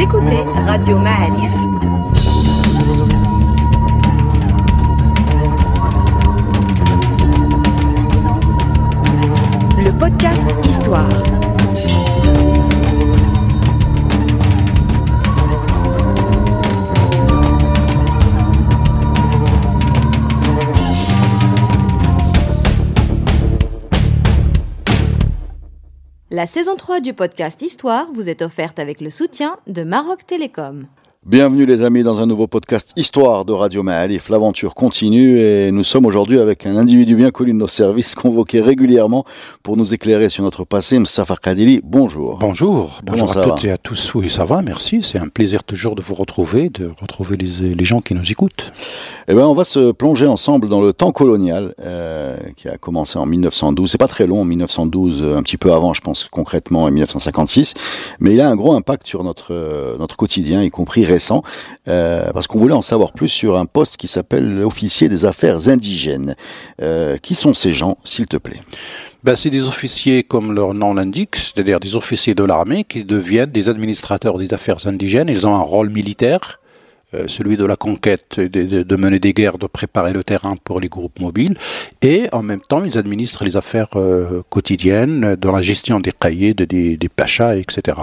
Écoutez Radio Ma'arif. La saison 3 du podcast Histoire vous est offerte avec le soutien de Maroc Télécom. Bienvenue les amis dans un nouveau podcast Histoire de Radio Maalif. L'aventure continue et nous sommes aujourd'hui avec un individu bien connu de nos services convoqué régulièrement pour nous éclairer sur notre passé. Msafar Kadili, bonjour. Bonjour, bonjour à toutes et à tous. Oui, ça va, merci. C'est un plaisir toujours de vous retrouver, de retrouver les, les gens qui nous écoutent. Eh bien, on va se plonger ensemble dans le temps colonial euh, qui a commencé en 1912. C'est pas très long, 1912, un petit peu avant, je pense concrètement, en 1956, mais il a un gros impact sur notre euh, notre quotidien, y compris euh, parce qu'on voulait en savoir plus sur un poste qui s'appelle officier des affaires indigènes. Euh, qui sont ces gens, s'il te plaît? Ben, c'est des officiers, comme leur nom l'indique, c'est-à-dire des officiers de l'armée qui deviennent des administrateurs des affaires indigènes. Ils ont un rôle militaire celui de la conquête, de, de, mener des guerres, de préparer le terrain pour les groupes mobiles, et en même temps ils administrent les affaires euh, quotidiennes, dans la gestion des cahiers, des, des pachas, etc.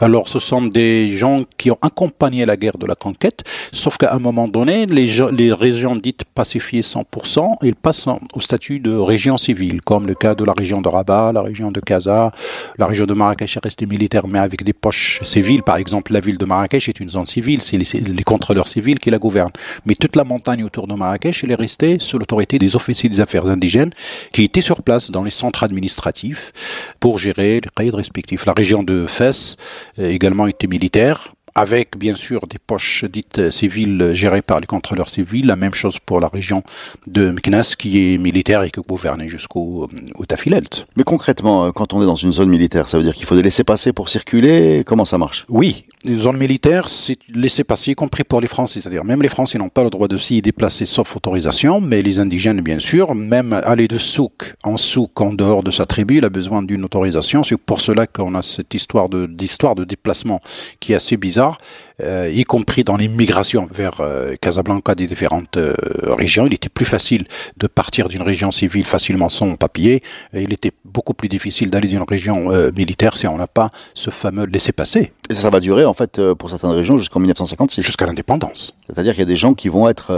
Alors ce sont des gens qui ont accompagné la guerre de la conquête, sauf qu'à un moment donné, les, les régions dites pacifiées 100%, ils passent au statut de région civile, comme le cas de la région de Rabat, la région de Casa, la région de Marrakech est restée militaire mais avec des poches civiles, par exemple la ville de Marrakech est une zone civile, c'est les, les contrôleurs civils qui la gouvernent. Mais toute la montagne autour de Marrakech, elle est restée sous l'autorité des officiers des affaires indigènes qui étaient sur place dans les centres administratifs pour gérer les cahiers respectifs. La région de Fès euh, également était militaire avec bien sûr des poches dites civiles gérées par les contrôleurs civils. La même chose pour la région de Meknes qui est militaire et qui gouverne jusqu'au au Tafilelt. Mais concrètement, euh, quand on est dans une zone militaire, ça veut dire qu'il faut des laisser passer pour circuler? Comment ça marche? Oui, une zone militaire, c'est laisser passer, y compris pour les Français. C'est-à-dire même les Français n'ont pas le droit de s'y déplacer sauf autorisation, mais les indigènes, bien sûr, même aller de souk en souk en dehors de sa tribu, il a besoin d'une autorisation. C'est pour cela qu'on a cette histoire de, d'histoire de déplacement qui est assez bizarre euh, y compris dans l'immigration vers euh, Casablanca des différentes euh, régions. Il était plus facile de partir d'une région civile facilement sans papier. Et il était beaucoup plus difficile d'aller d'une région militaire si on n'a pas ce fameux laissez-passer. Et ça va durer en fait pour certaines régions jusqu'en 1956. Jusqu'à l'indépendance. C'est-à-dire qu'il y a des gens qui vont être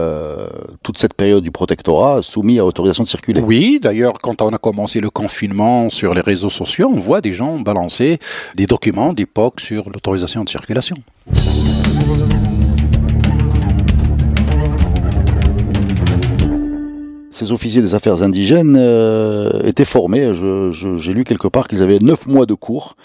toute cette période du protectorat soumis à autorisation de circuler. Oui, d'ailleurs, quand on a commencé le confinement sur les réseaux sociaux, on voit des gens balancer des documents d'époque sur l'autorisation de circulation. Ces officiers des affaires indigènes euh, étaient formés, j'ai lu quelque part qu'ils avaient neuf mois de cours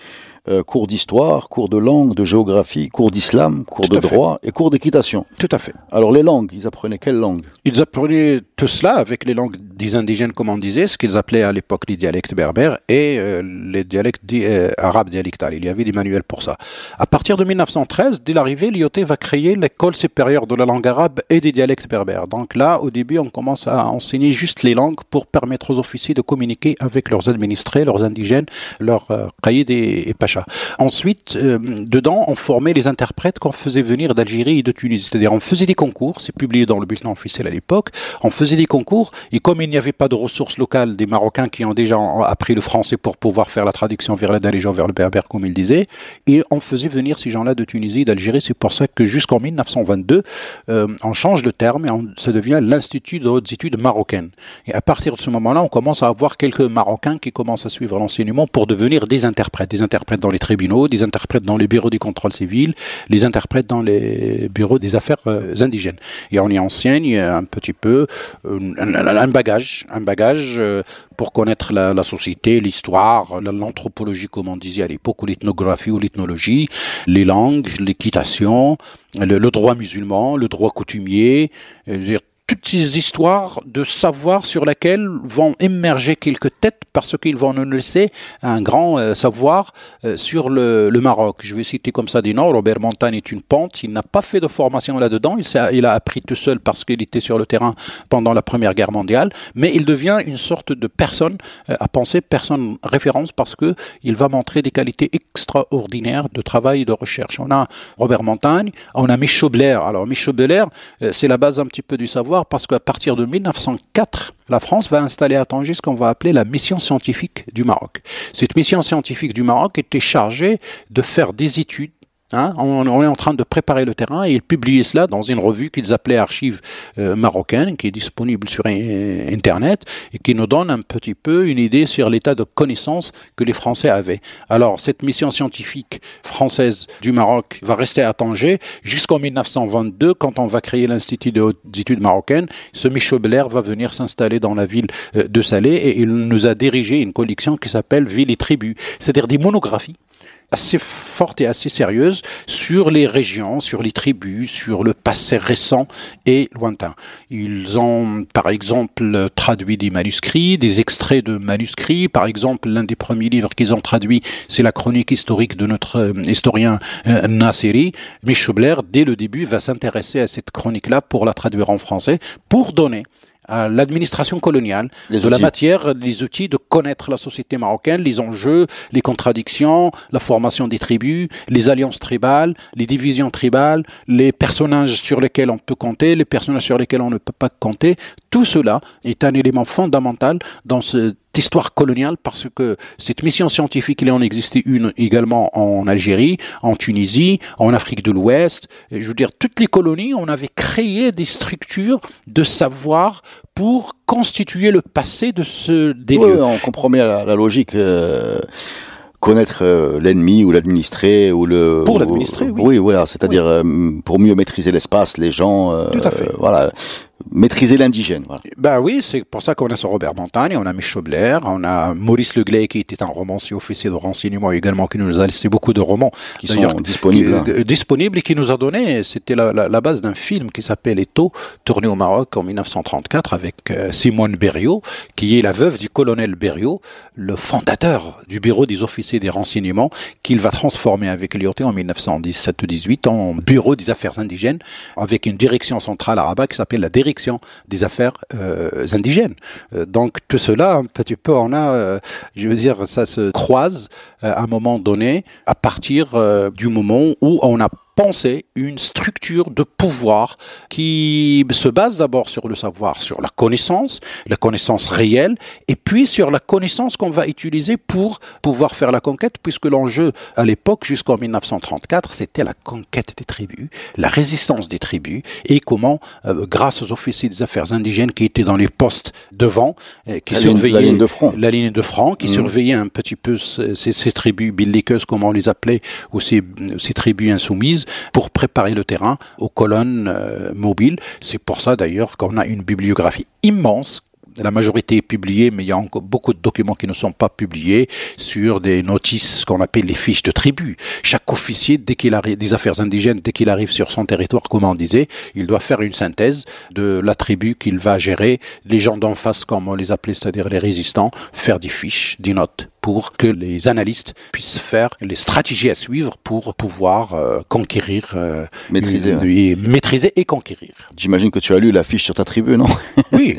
euh, cours d'histoire, cours de langue, de géographie, cours d'islam, cours de droit et cours d'équitation. Tout à fait. Alors les langues, ils apprenaient quelles langues Ils apprenaient tout cela avec les langues des indigènes, comme on disait, ce qu'ils appelaient à l'époque les dialectes berbères et euh, les dialectes euh, arabes dialectales. Il y avait des manuels pour ça. À partir de 1913, dès l'arrivée, l'IOT va créer l'école supérieure de la langue arabe et des dialectes berbères. Donc là, au début, on commence à enseigner juste les langues pour permettre aux officiers de communiquer avec leurs administrés, leurs indigènes, leurs euh, et pachas. Ensuite, euh, dedans, on formait les interprètes qu'on faisait venir d'Algérie et de Tunisie. C'est-à-dire, on faisait des concours, c'est publié dans le bulletin officiel à l'époque, on faisait des concours, et comme il n'y avait pas de ressources locales des Marocains qui ont déjà appris le français pour pouvoir faire la traduction vers la gens vers le berbère, comme il disait, et on faisait venir ces gens-là de Tunisie et d'Algérie. C'est pour ça que jusqu'en 1922, euh, on change de terme et on, ça devient l'Institut de hautes études marocaines. Et à partir de ce moment-là, on commence à avoir quelques Marocains qui commencent à suivre l'enseignement pour devenir des interprètes, des interprètes dans les tribunaux, des interprètes dans les bureaux du contrôle civil, les interprètes dans les bureaux des affaires euh, indigènes. Et on y enseigne un petit peu euh, un, bagage, un bagage euh, pour connaître la, société, l'histoire, l'anthropologie, comme on disait à l'époque, ou l'ethnographie ou l'ethnologie, les langues, l'équitation, le, droit musulman, le droit coutumier, toutes ces histoires de savoir sur lesquelles vont émerger quelques têtes parce qu'ils vont nous laisser un grand euh, savoir euh, sur le, Maroc. Je vais citer comme ça des noms. Robert Montagne est une pente. Il n'a pas fait de formation là-dedans. Il, a appris tout seul parce qu'il était sur le terrain pendant la Première Guerre mondiale. Mais il devient une sorte de personne euh, à penser, personne référence parce que il va montrer des qualités extraordinaires de travail et de recherche. On a Robert Montagne, on a Michaud Blair. Alors Michaud Blair, c'est la base un petit peu du savoir parce qu'à partir de 1904, la France va installer à Tanger ce qu'on va appeler la mission scientifique du Maroc. Cette mission scientifique du Maroc était chargée de faire des études Hein, on, est en train de préparer le terrain et ils publiaient cela dans une revue qu'ils appelaient Archives euh, marocaines, qui est disponible sur Internet et qui nous donne un petit peu une idée sur l'état de connaissance que les Français avaient. Alors, cette mission scientifique française du Maroc va rester à Tanger jusqu'en 1922, quand on va créer l'Institut d'études marocaines. Ce Michel Belair va venir s'installer dans la ville euh, de Salé et il nous a dirigé une collection qui s'appelle Ville et Tribus, c'est-à-dire des monographies assez forte et assez sérieuse sur les régions, sur les tribus, sur le passé récent et lointain. Ils ont, par exemple, traduit des manuscrits, des extraits de manuscrits. Par exemple, l'un des premiers livres qu'ils ont traduit, c'est la chronique historique de notre euh, historien euh, Nasseri. Michobler, dès le début, va s'intéresser à cette chronique-là pour la traduire en français, pour donner à l'administration coloniale de la matière, les outils de connaître la société marocaine, les enjeux, les contradictions, la formation des tribus, les alliances tribales, les divisions tribales, les personnages sur lesquels on peut compter, les personnages sur lesquels on ne peut pas compter. Tout cela est un élément fondamental dans ce histoire coloniale parce que cette mission scientifique, il en existait une également en Algérie, en Tunisie, en Afrique de l'Ouest. Je veux dire, toutes les colonies, on avait créé des structures de savoir pour constituer le passé de ce des oui, On compromet la, la logique. Euh connaître euh, l'ennemi ou l'administré ou le pour l'administrer oui. oui voilà c'est-à-dire euh, pour mieux maîtriser l'espace les gens tout à fait voilà maîtriser l'indigène. Voilà. Ben oui, c'est pour ça qu'on a ce Robert Montagne, on a Michel Blair, on a Maurice Leglay qui était un romancier officier de renseignement également, qui nous a laissé beaucoup de romans qui sont disponibles, hein. euh, disponibles et qui nous a donné, c'était la, la, la, base d'un film qui s'appelle Eto, tourné au Maroc en 1934 avec euh, Simone Berriot, qui est la veuve du colonel Berriot, le fondateur du bureau des officiers des renseignements, qu'il va transformer avec Lyoté en 1917-18 en bureau des affaires indigènes, avec une direction centrale à Rabat qui s'appelle la direction des affaires euh, indigènes. Euh, donc tout cela, un petit peu, on a, euh, je veux dire, ça se croise à un moment donné, à partir du moment où on a penser une structure de pouvoir qui se base d'abord sur le savoir, sur la connaissance, la connaissance réelle, et puis sur la connaissance qu'on va utiliser pour pouvoir faire la conquête, puisque l'enjeu à l'époque, jusqu'en 1934, c'était la conquête des tribus, la résistance des tribus, et comment, euh, grâce aux officiers des affaires indigènes qui étaient dans les postes devant, euh, qui la surveillaient ligne, la ligne de front, la ligne de front qui mmh. surveillaient un petit peu ces, ces tribus belliqueuses, comme on les appelait, ou ces, ces tribus insoumises, pour préparer le terrain aux colonnes euh, mobiles. C'est pour ça d'ailleurs qu'on a une bibliographie immense la majorité est publiée, mais il y a encore beaucoup de documents qui ne sont pas publiés sur des notices qu'on appelle les fiches de tribu. Chaque officier, dès qu'il arrive des affaires indigènes, dès qu'il arrive sur son territoire, comme on disait, il doit faire une synthèse de la tribu qu'il va gérer, les gens d'en face, comme on les appelait, c'est-à-dire les résistants, faire des fiches, des notes pour que les analystes puissent faire les stratégies à suivre pour pouvoir euh, conquérir, euh, maîtriser, une, ouais. maîtriser et conquérir. J'imagine que tu as lu la fiche sur ta tribu, non? Oui,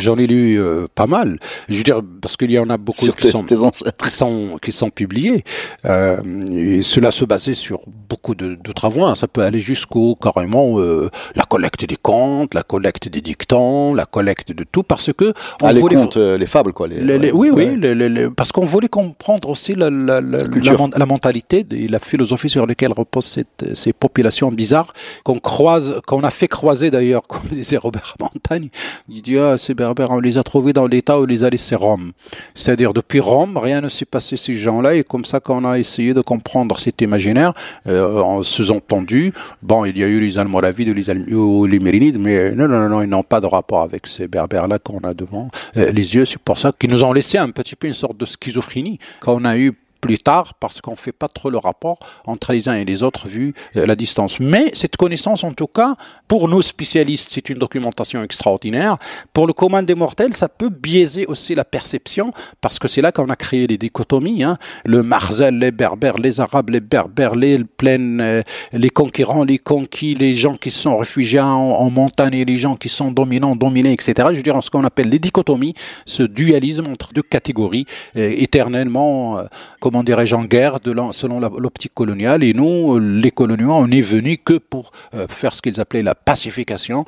j'en ai, ai, lu euh, pas mal. Je veux dire parce qu'il y en a beaucoup qui, sont, qui, sont, qui sont publiés. Euh, et cela se basait sur beaucoup de, de travaux. Hein. Ça peut aller jusqu'au carrément euh, la collecte des contes, la collecte des dictants, la collecte de tout, parce que on ah, les contes, les, les fables, quoi. Les, les, les oui, ouais. oui, parce qu'on voulait comprendre aussi la, la, la, la, la mentalité et la philosophie sur laquelle reposent cette, ces populations bizarres qu'on croise, qu'on a fait croiser d'ailleurs, comme disait Robert Montagne. Il dit ah ces berbères, on les a trouvés dans l'état où les a laissés Rome. C'est-à-dire depuis Rome, rien ne s'est passé ces gens-là et comme ça qu'on a essayé de comprendre cet imaginaire, euh, en sous-entendu, bon, il y a eu les Almoravides les, ou les Mérinides, mais non, non, non, ils n'ont pas de rapport avec ces berbères-là qu'on a devant euh, les yeux. C'est pour ça qu'ils nous ont laissé un petit peu une sorte de schizophrénie. Quand on a eu plus tard parce qu'on fait pas trop le rapport entre les uns et les autres vu euh, la distance. Mais cette connaissance, en tout cas, pour nos spécialistes, c'est une documentation extraordinaire. Pour le commun des mortels, ça peut biaiser aussi la perception parce que c'est là qu'on a créé les dichotomies. Hein. Le Marzel, les Berbères, les Arabes, les Berbères, les plaines, euh, les conquérants, les conquis, les gens qui sont réfugiés en, montagne et les gens qui sont dominants, dominés, etc. Je veux dire, ce qu'on appelle les dichotomies, ce dualisme entre deux catégories euh, éternellement, comment dirais-je, en guerre selon l'optique coloniale. Et nous, les coloniaux, on est venus que pour euh, faire ce qu'ils appelaient la pacification,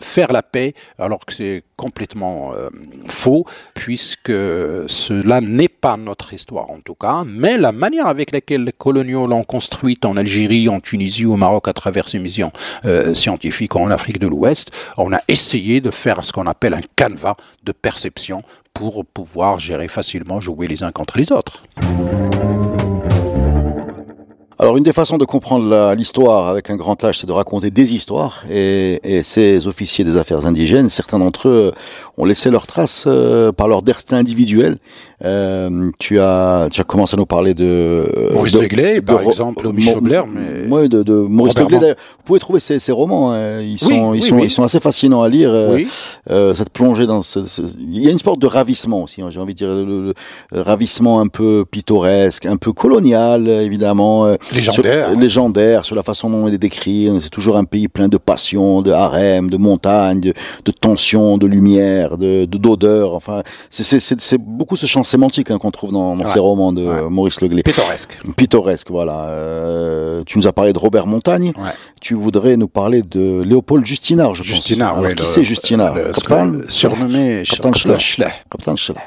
faire la paix, alors que c'est complètement faux, puisque cela n'est pas notre histoire en tout cas, mais la manière avec laquelle les coloniaux l'ont construite en Algérie, en Tunisie, au Maroc, à travers ces missions scientifiques en Afrique de l'Ouest, on a essayé de faire ce qu'on appelle un canevas de perception pour pouvoir gérer facilement, jouer les uns contre les autres. Alors, une des façons de comprendre l'histoire avec un grand H, c'est de raconter des histoires. Et, ces officiers des affaires indigènes, certains d'entre eux ont laissé leurs traces euh, par leur destin individuel. Euh, tu as tu as commencé à nous parler de Maurice Leglet, par exemple, ou Michel Blair, mais ouais, de, de Maurice Leglet. Vous pouvez trouver ces, ces romans, hein. ils sont ils sont ils sont assez fascinants à lire. Euh, euh, cette plongée dans ce, il y a une sorte de ravissement aussi. Hein, J'ai envie de dire le, ravissement un peu pittoresque, un peu colonial évidemment. Euh, légendaire, sur, légendaire sur la façon dont il est décrit. C'est toujours un pays plein de passion, de harem, de montagnes, de, de tension, de lumière, de d'odeur. Enfin, c'est beaucoup ce champ sémantique hein, qu'on trouve dans, dans ces romans de Maurice Leglé. Pittoresque. Pittoresque, voilà. Euh, tu nous as parlé de Robert Montagne. Tu voudrais nous parler de Léopold Justinard, je Justinard, pense. Alors, qui c'est Justinard le, Capitaine Surnommé Capitaine Schlech. Capitaine Schlech.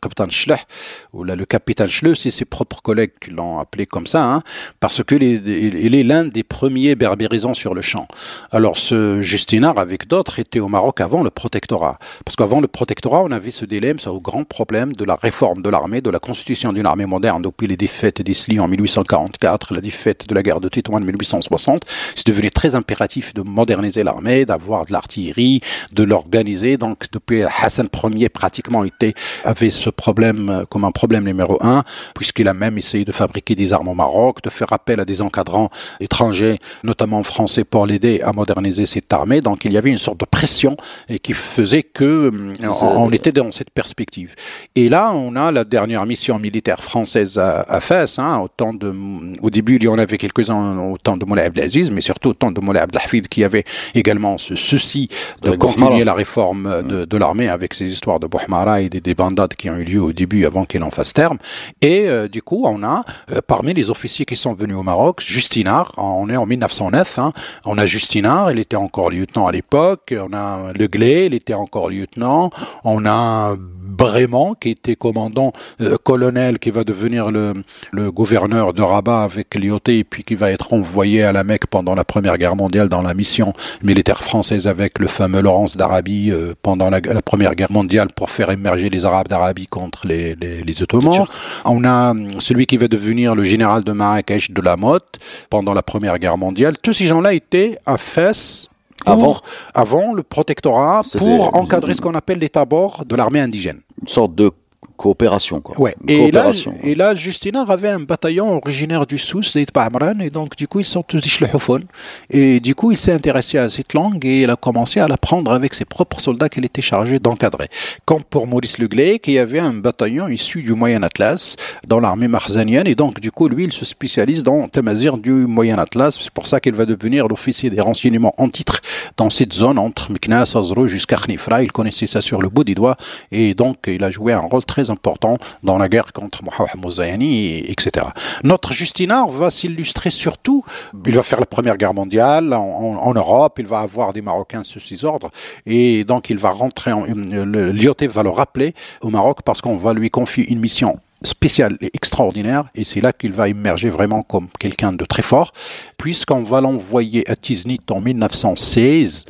Capitaine Schlech. Ou là, le capitaine Schlech, c'est ses propres collègues qui l'ont appelé comme ça, hein, parce que il est l'un des premiers berbérisants sur le champ. Alors, ce Justinard, avec d'autres, était au Maroc avant le protectorat. Parce qu'avant le protectorat, on avait ce dilemme, ce grand problème de la réforme réforme de l'armée, de la constitution d'une armée moderne depuis les défaites d'Isli en 1844, la défaite de la guerre de Tétouan en 1860, c'est devenu très impératif de moderniser l'armée, d'avoir de l'artillerie, de l'organiser. Donc depuis Hassan Ier pratiquement était, avait ce problème euh, comme un problème numéro un, puisqu'il a même essayé de fabriquer des armes au Maroc, de faire appel à des encadrants étrangers, notamment français, pour l'aider à moderniser cette armée. Donc il y avait une sorte de pression et qui faisait que euh, on, était dans cette perspective. Et là, on a la dernière mission militaire française à, à Fès. Hein, au, temps de, au début, il y en avait quelques-uns au temps de Moulay Abdelaziz, mais surtout au temps de Moulay Abdelhafid, qui avait également ce souci de continuer la réforme de, de l'armée avec ces histoires de Bouhmara et des, des, bandades qui ont eu lieu au début avant qu'elle en fasse terme. Et euh, du coup, on a, euh, parmi les officiers qui sont venus au Maroc, Justinard, on est en 1909, hein, on a Justinard, il était encore lieutenant à l'époque, on a Le Glé, il était encore lieutenant, on a Brément, qui était commandant euh, colonel, qui va devenir le, le gouverneur de Rabat avec Lyoté, et puis qui va être envoyé à la Mecque pendant la Première Guerre mondiale dans la mission militaire française avec le fameux Laurence d'Arabie euh, pendant la, la, Première Guerre mondiale pour faire émerger les Arabes d'Arabie contre les, les, les Ottomans. On a euh, celui qui va devenir le général de Marrakech de la Motte pendant la Première Guerre mondiale. Tous ces gens-là étaient à Fès avant, avant le protectorat pour encadrer ce qu'on appelle l'état bord de l'armée indigène. Une sorte de coopération. Quoi. Ouais. Et, Là, et là, Justina avait un bataillon originaire du Souss, des Amran, et donc du coup, ils sont tous des Et du coup, il s'est intéressé à cette langue et il a commencé à l'apprendre avec ses propres soldats qu'il était chargé d'encadrer. Comme pour Maurice Leglé, qui avait un bataillon issu du Moyen Atlas dans l'armée marzanienne, et donc du coup, lui, il se spécialise dans Tamazir du Moyen Atlas. C'est pour ça qu'il va devenir l'officier des renseignements en titre dans cette zone entre Meknas, Azro jusqu'à Khnifra. Il connaissait ça sur le bout des doigts et donc il a joué un rôle très important dans la guerre contre Mohamed Mouzayani, etc. Notre Justinard va s'illustrer surtout, il va faire la Première Guerre mondiale en, en, Europe, il va avoir des Marocains sous ses ordres, et donc il va rentrer, en, l'IOT va le rappeler au Maroc parce qu'on va lui confier une mission spéciale et extraordinaire, et c'est là qu'il va émerger vraiment comme quelqu'un de très fort, puisqu'on va l'envoyer à Tiznit en 1916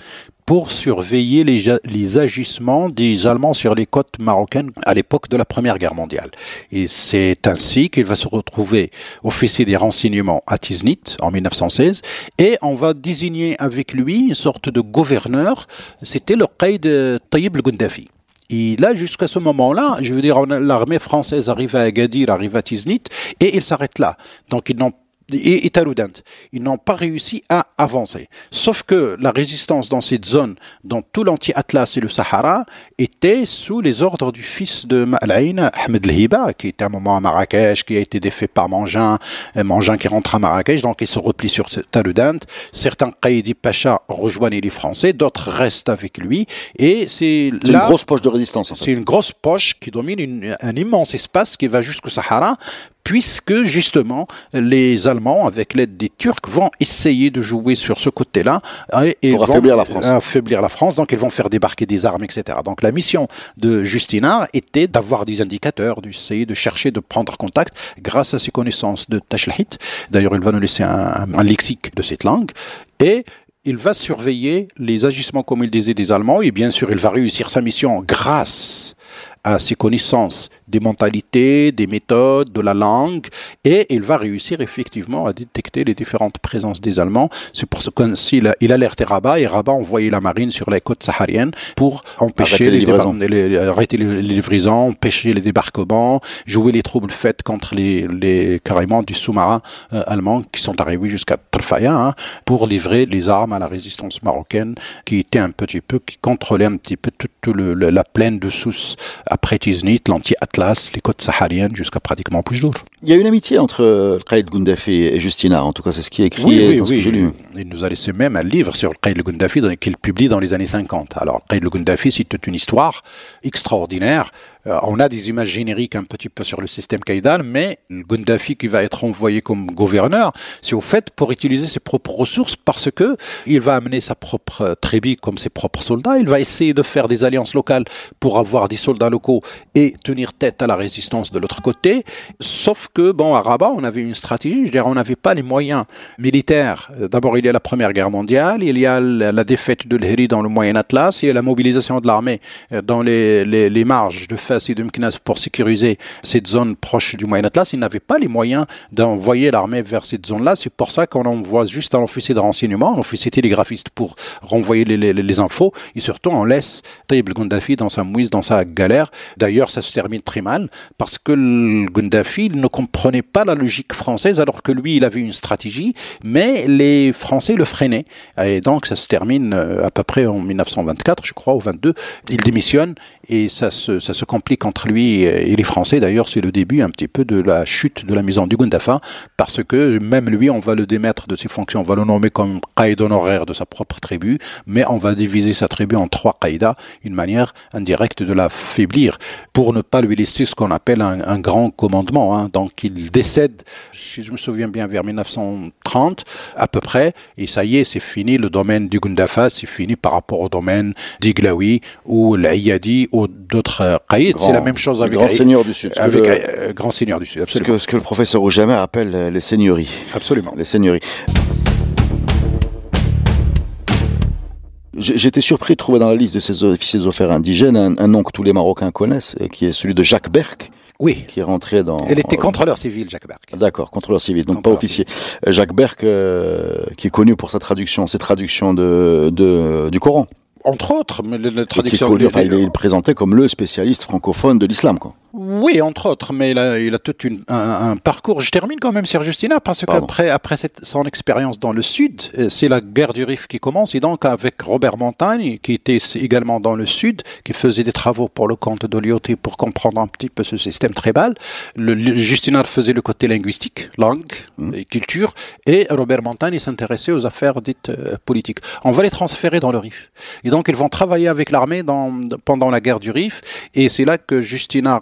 pour surveiller les, agissements des Allemands sur les côtes marocaines à l'époque de la Première Guerre mondiale. Et c'est ainsi qu'il va se retrouver officier des renseignements à Tiznit en 1916 et on va désigner avec lui une sorte de gouverneur, c'était le Qaïd Tayyib el-Gundafi. Et là, jusqu'à ce moment-là, je veux dire, l'armée française arrive à Agadir, arrive à Tiznit, et ils s'arrêtent là. Donc ils n'ont et, Ils n'ont pas réussi à avancer. Sauf que la résistance dans cette zone, dans tout l'anti-Atlas et le Sahara, était sous les ordres du fils de Ma'alaïn, Ahmed Hiba, qui était à un moment à Marrakech, qui a été défait par Mangin, Mangin qui rentre à Marrakech, donc il se replie sur Taludant. Certains Qaïdi Pacha rejoignent les Français, d'autres restent avec lui, et c'est là... une grosse poche de résistance, C'est une grosse poche qui domine un immense espace qui va jusqu'au Sahara, puisque justement les Allemands, avec l'aide des Turcs, vont essayer de jouer sur ce côté-là et pour affaiblir la France. Affaiblir la France, donc ils vont faire débarquer des armes, etc. Donc la mission de Justinard était d'avoir des indicateurs, d'essayer de chercher, de prendre contact grâce à ses connaissances de Tashlahit. D'ailleurs, il va nous laisser un, un lexique de cette langue et il va surveiller les agissements, comme il disait, des Allemands, et bien sûr, il va réussir sa mission grâce à ses connaissances des mentalités, des méthodes, de la langue, et il va réussir effectivement à détecter les différentes présences des Allemands. C'est pour ça qu'il il alertait Rabat, et Rabat envoyait la marine sur les côtes sahariennes pour empêcher les, livraisons, arrêter les, livraisons, empêcher les débarquements, jouer les troubles faits contre les, les carrément du sous-marin euh, allemand qui sont arrivés jusqu'à Trfaya hein, pour livrer les armes à la résistance marocaine qui était un petit peu, qui contrôlait un petit peu toute la plaine de Sousse après Tiznit, les côtes sahariennes jusqu'à pratiquement Poujdour. Il y a une amitié entre euh, Khalid Goundafi et Justina, en tout cas c'est ce qui est écrit oui, oui, oui. Il nous a laissé même un livre sur Khalid Goundafi qu'il publie dans les années 50. Alors Khalid Goundafi, c'est toute une histoire extraordinaire euh, on a des images génériques un petit peu sur le système Kaïdan, mais le Gundafi qui va être envoyé comme gouverneur, c'est au fait pour utiliser ses propres ressources parce que il va amener sa propre tribu comme ses propres soldats. Il va essayer de faire des alliances locales pour avoir des soldats locaux et tenir tête à la résistance de l'autre côté. Sauf que, bon, à Rabat, on avait une stratégie, je dirais, on n'avait pas les moyens militaires. D'abord, il y a la Première Guerre mondiale, il y a la défaite de l'Héry dans le Moyen Atlas, il y a la mobilisation de l'armée dans les, les, les marges de fer pour sécuriser cette zone proche du Moyen Atlas, il n'avait pas les moyens d'envoyer l'armée vers cette zone-là. C'est pour ça qu'on envoie juste un officier de renseignement, un officier télégraphiste pour renvoyer les, infos. Et surtout, on laisse Taïb Gundafi dans sa mouise, dans sa galère. D'ailleurs, ça se termine très mal parce que le Gundafi ne comprenait pas la logique française alors que lui, il avait une stratégie, mais les Français le freinaient. Et donc, ça se termine euh, à peu près en 1924, je crois, ou 22. Il démissionne et ça se, ça se complique entre lui et les Français. D'ailleurs, c'est le début un petit peu de la chute de la maison du Gundafa, parce que même lui, on va le démettre de ses fonctions, on va le nommer comme qaïd honoraire de sa propre tribu, mais on va diviser sa tribu en trois qaïdas, une manière indirecte de la faiblir, pour ne pas lui laisser ce qu'on appelle un, grand commandement. Hein. Donc il décède, si je me souviens bien, vers 1930 à peu près, et ça y est, c'est fini, le domaine du Gundafa, c'est fini par rapport au domaine d'Iglaoui ou l'Aïadi ou d'autres qaïds. C'est la même chose avec Grand Seigneur du Sud. Avec le, Grand Seigneur du Sud, absolument. Ce que, ce que le professeur Roujamer appelle les seigneuries. Absolument. Les seigneuries. J'étais surpris de trouver dans la liste de ces officiers offerts indigènes un, nom que tous les Marocains connaissent, qui est celui de Jacques Berck. Oui. Qui est rentré dans. Elle était contrôleur civil, Jacques Berck. D'accord, contrôleur civil, donc pas officier. Euh, Jacques Berck, euh, qui est connu pour sa traduction, ses traductions de, de du Coran entre autres, mais la traduction. il, il est présenté comme le spécialiste francophone de l'islam, quoi. Oui, entre autres, mais il a, il a tout un, parcours. Je termine quand même sur Justina parce qu'après après cette, son expérience dans le sud, euh, c'est la guerre du Rif qui commence et donc avec Robert Montagne qui était également dans le sud, qui faisait des travaux pour le compte d'Olioté pour comprendre un petit peu ce système tribal. Le, Justina faisait le côté linguistique, langue mmh. et culture, et Robert Montagne s'intéressait aux affaires dites euh, politiques. On va les transférer dans le Rif. Et donc ils vont travailler avec l'armée pendant la guerre du Rif et c'est là que Justina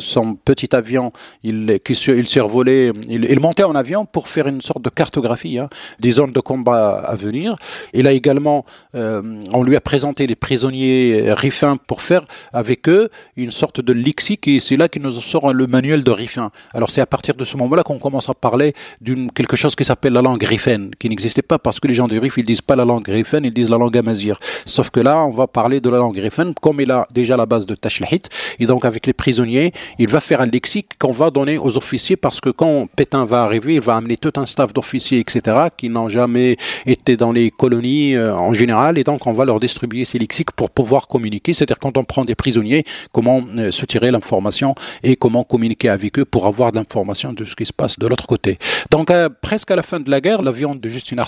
son petit avion, il, il survolait, il, montait en avion pour faire une sorte de cartographie hein, des zones de combat à venir. Il a également, euh, on lui a présenté les prisonniers Riffin pour faire avec eux une sorte de lexique et c'est là qu'il nous sort le manuel de Riffin. Alors c'est à partir de ce moment-là qu'on commence à parler d'une quelque chose qui s'appelle la langue Riffen, qui n'existait pas parce que les gens du Rif ils disent pas la langue Riffen, ils disent la langue amazir. Sauf que là, on va parler de la langue Riffen comme il a déjà la base de Tashlahit et donc avec les prisonniers il va faire un lexique qu'on va donner aux officiers parce que quand Pétain va arriver, il va amener tout un staff d'officiers, etc., qui n'ont jamais été dans les colonies euh, en général, et donc on va leur distribuer ces lexiques pour pouvoir communiquer, c'est-à-dire quand on prend des prisonniers, comment euh, se tirer l'information et comment communiquer avec eux pour avoir de l'information de ce qui se passe de l'autre côté. Donc euh, presque à la fin de la guerre, l'avion de Justin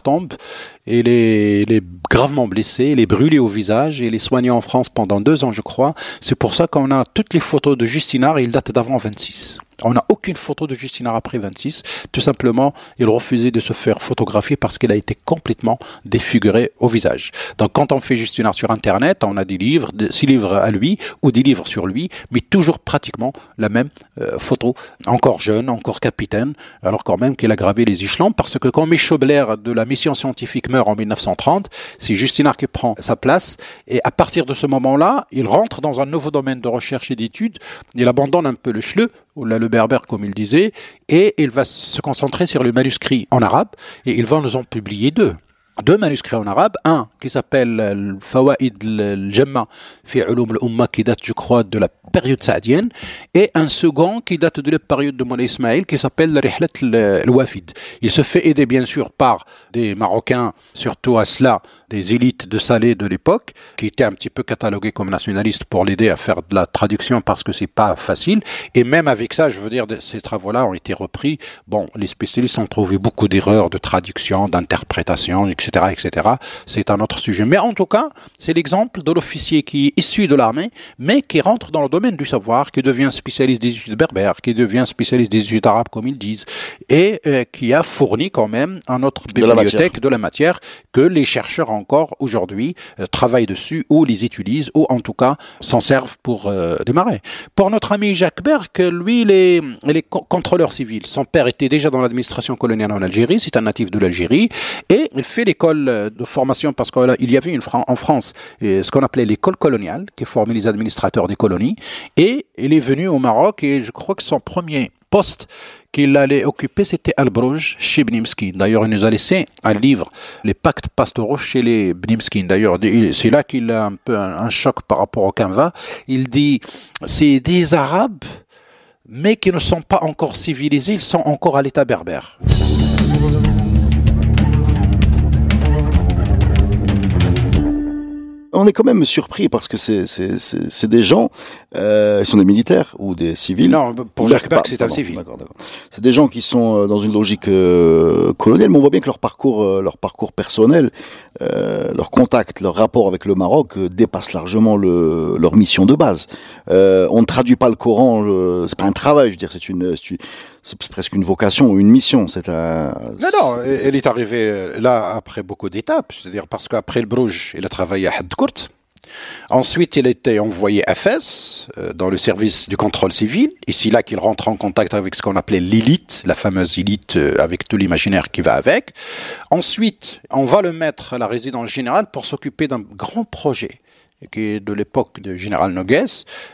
il est, gravement blessé, il est brûlé au visage et est soigné en France pendant deux ans, je crois. C'est pour ça qu'on a toutes les photos de Justinard, il date d'avant 26. On n'a aucune photo de Justinard après 26. Tout simplement, il refusait de se faire photographier parce qu'il a été complètement défiguré au visage. Donc, quand on fait Justinard sur Internet, on a des livres, six livres à lui ou des livres sur lui, mais toujours pratiquement la même euh, photo. Encore jeune, encore capitaine, alors quand même qu'il a gravé les échelons parce que quand Michobler de la mission scientifique meurt en 1930, c'est Justinard qui prend sa place et à partir de ce moment-là, il rentre dans un nouveau domaine de recherche et d'études. Il abandonne un peu le chleu ou le berbère comme il disait, et il va se concentrer sur le manuscrit en arabe, et il va nous en publier deux. Deux manuscrits en arabe, un qui s'appelle Fawaid al-Jamma fi al-Umma qui date je crois de la période saadienne et un second qui date de la période de Moulay Ismail qui s'appelle Rihlat al-Wafid. Il se fait aider bien sûr par des Marocains, surtout à cela des élites de Salé de l'époque, qui étaient un petit peu catalogués comme nationalistes pour l'aider à faire de la traduction parce que c'est pas facile. Et même avec ça, je veux dire, ces travaux-là ont été repris. Bon, les spécialistes ont trouvé beaucoup d'erreurs de traduction, d'interprétation, etc., etc. C'est un autre sujet. Mais en tout cas, c'est l'exemple de l'officier qui est issu de l'armée, mais qui rentre dans le domaine du savoir, qui devient spécialiste des études berbères, qui devient spécialiste des études arabes, comme ils disent, et euh, qui a fourni quand même à notre bibliothèque de la matière, que les chercheurs encore aujourd'hui euh, travaillent dessus ou les utilisent ou en tout cas s'en servent pour euh, démarrer. Pour notre ami Jacques Berck, lui, il est, il est contrôleur civil. Son père était déjà dans l'administration coloniale en Algérie, c'est un natif de l'Algérie et il fait l'école de formation parce qu'il y avait une, en France ce qu'on appelait l'école coloniale qui formait les administrateurs des colonies et il est venu au Maroc et je crois que son premier poste qu'il allait occuper, c'était Al-Brouj chez Bnimskin. D'ailleurs, il nous a laissé un livre, Les pactes pastoraux chez les Bnimskin. D'ailleurs, c'est là qu'il a un peu un, choc par rapport au Canva. Il dit, c'est des Arabes, mais qui ne sont pas encore civilisés, ils sont encore à l'état berbère. On est quand même surpris parce que c'est des gens, euh, ils sont des militaires ou des civils. Non, pour Jacques c'est un civil. C'est des gens qui sont euh, dans une logique euh, coloniale, mais on voit bien que leur parcours, euh, leur parcours personnel, euh, leur contact, leur rapport avec le Maroc dépasse largement le, leur mission de base. on ne traduit pas le Coran, c'est pas un travail, je veux dire, c'est une, c'est presque une vocation ou une mission. C'est un. Non, non, elle est arrivée là après beaucoup d'étapes. C'est-à-dire parce qu'après le Bruges, il a travaillé à Hadkourt. Ensuite, il a été envoyé à Fès, euh, dans le service du contrôle civil. Ici, là, qu'il rentre en contact avec ce qu'on appelait l'élite, la fameuse élite euh, avec tout l'imaginaire qui va avec. Ensuite, on va le mettre à la résidence générale pour s'occuper d'un grand projet qui est de l'époque de Général Nogues,